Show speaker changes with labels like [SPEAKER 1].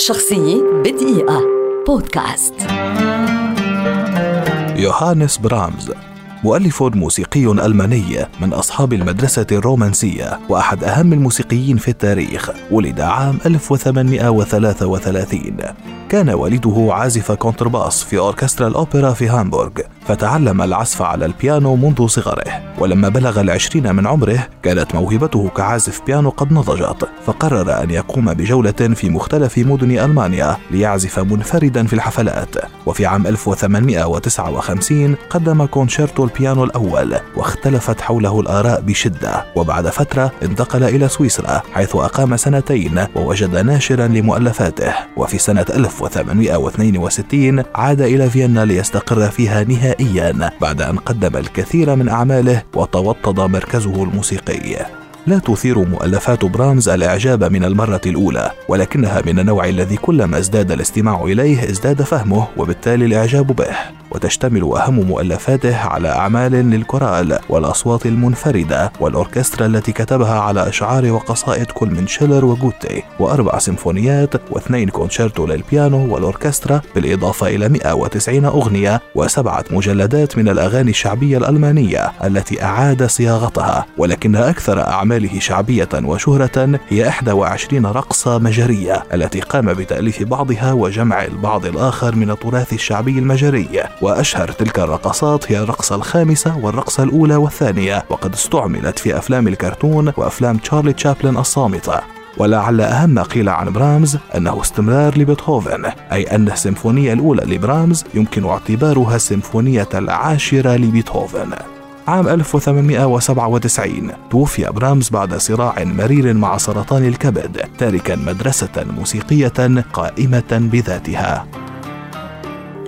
[SPEAKER 1] شخصية بدقيقة. بودكاست.
[SPEAKER 2] يوهانس برامز مؤلف موسيقي ألماني من أصحاب المدرسة الرومانسية وأحد أهم الموسيقيين في التاريخ ولد عام 1833 كان والده عازف كونترباس في أوركسترا الأوبرا في هامبورغ. فتعلم العزف على البيانو منذ صغره ولما بلغ العشرين من عمره كانت موهبته كعازف بيانو قد نضجت فقرر أن يقوم بجولة في مختلف مدن ألمانيا ليعزف منفردا في الحفلات. وفي عام 1859 قدم كونشيرتو البيانو الأول واختلفت حوله الآراء بشدة. وبعد فترة انتقل إلى سويسرا حيث أقام سنتين ووجد ناشرا لمؤلفاته. وفي سنة 1862 عاد إلى فيينا ليستقر فيها نهائيا. بعد أن قدم الكثير من أعماله وتوطد مركزه الموسيقي. لا تثير مؤلفات برامز الإعجاب من المرة الأولى ولكنها من النوع الذي كلما ازداد الاستماع إليه ازداد فهمه وبالتالي الإعجاب به. وتشتمل أهم مؤلفاته على أعمال للكورال والأصوات المنفردة والأوركسترا التي كتبها على أشعار وقصائد كل من شيلر وجوته وأربع سيمفونيات واثنين كونشيرتو للبيانو والأوركسترا بالإضافة إلى 190 أغنية وسبعة مجلدات من الأغاني الشعبية الألمانية التي أعاد صياغتها. ولكن أكثر أعماله شعبية وشهرة هي 21 رقصة مجرية التي قام بتأليف بعضها وجمع البعض الآخر من التراث الشعبي المجري. وأشهر تلك الرقصات هي الرقصة الخامسة والرقصة الأولى والثانية وقد استعملت في أفلام الكرتون وأفلام تشارلي تشابلن الصامتة. ولعل أهم ما قيل عن برامز أنه استمرار لبيتهوفن أي أن السيمفونية الأولى لبرامز يمكن اعتبارها السيمفونية العاشرة لبيتهوفن. عام 1897 توفي برامز بعد صراع مرير مع سرطان الكبد تاركا مدرسة موسيقية قائمة بذاتها.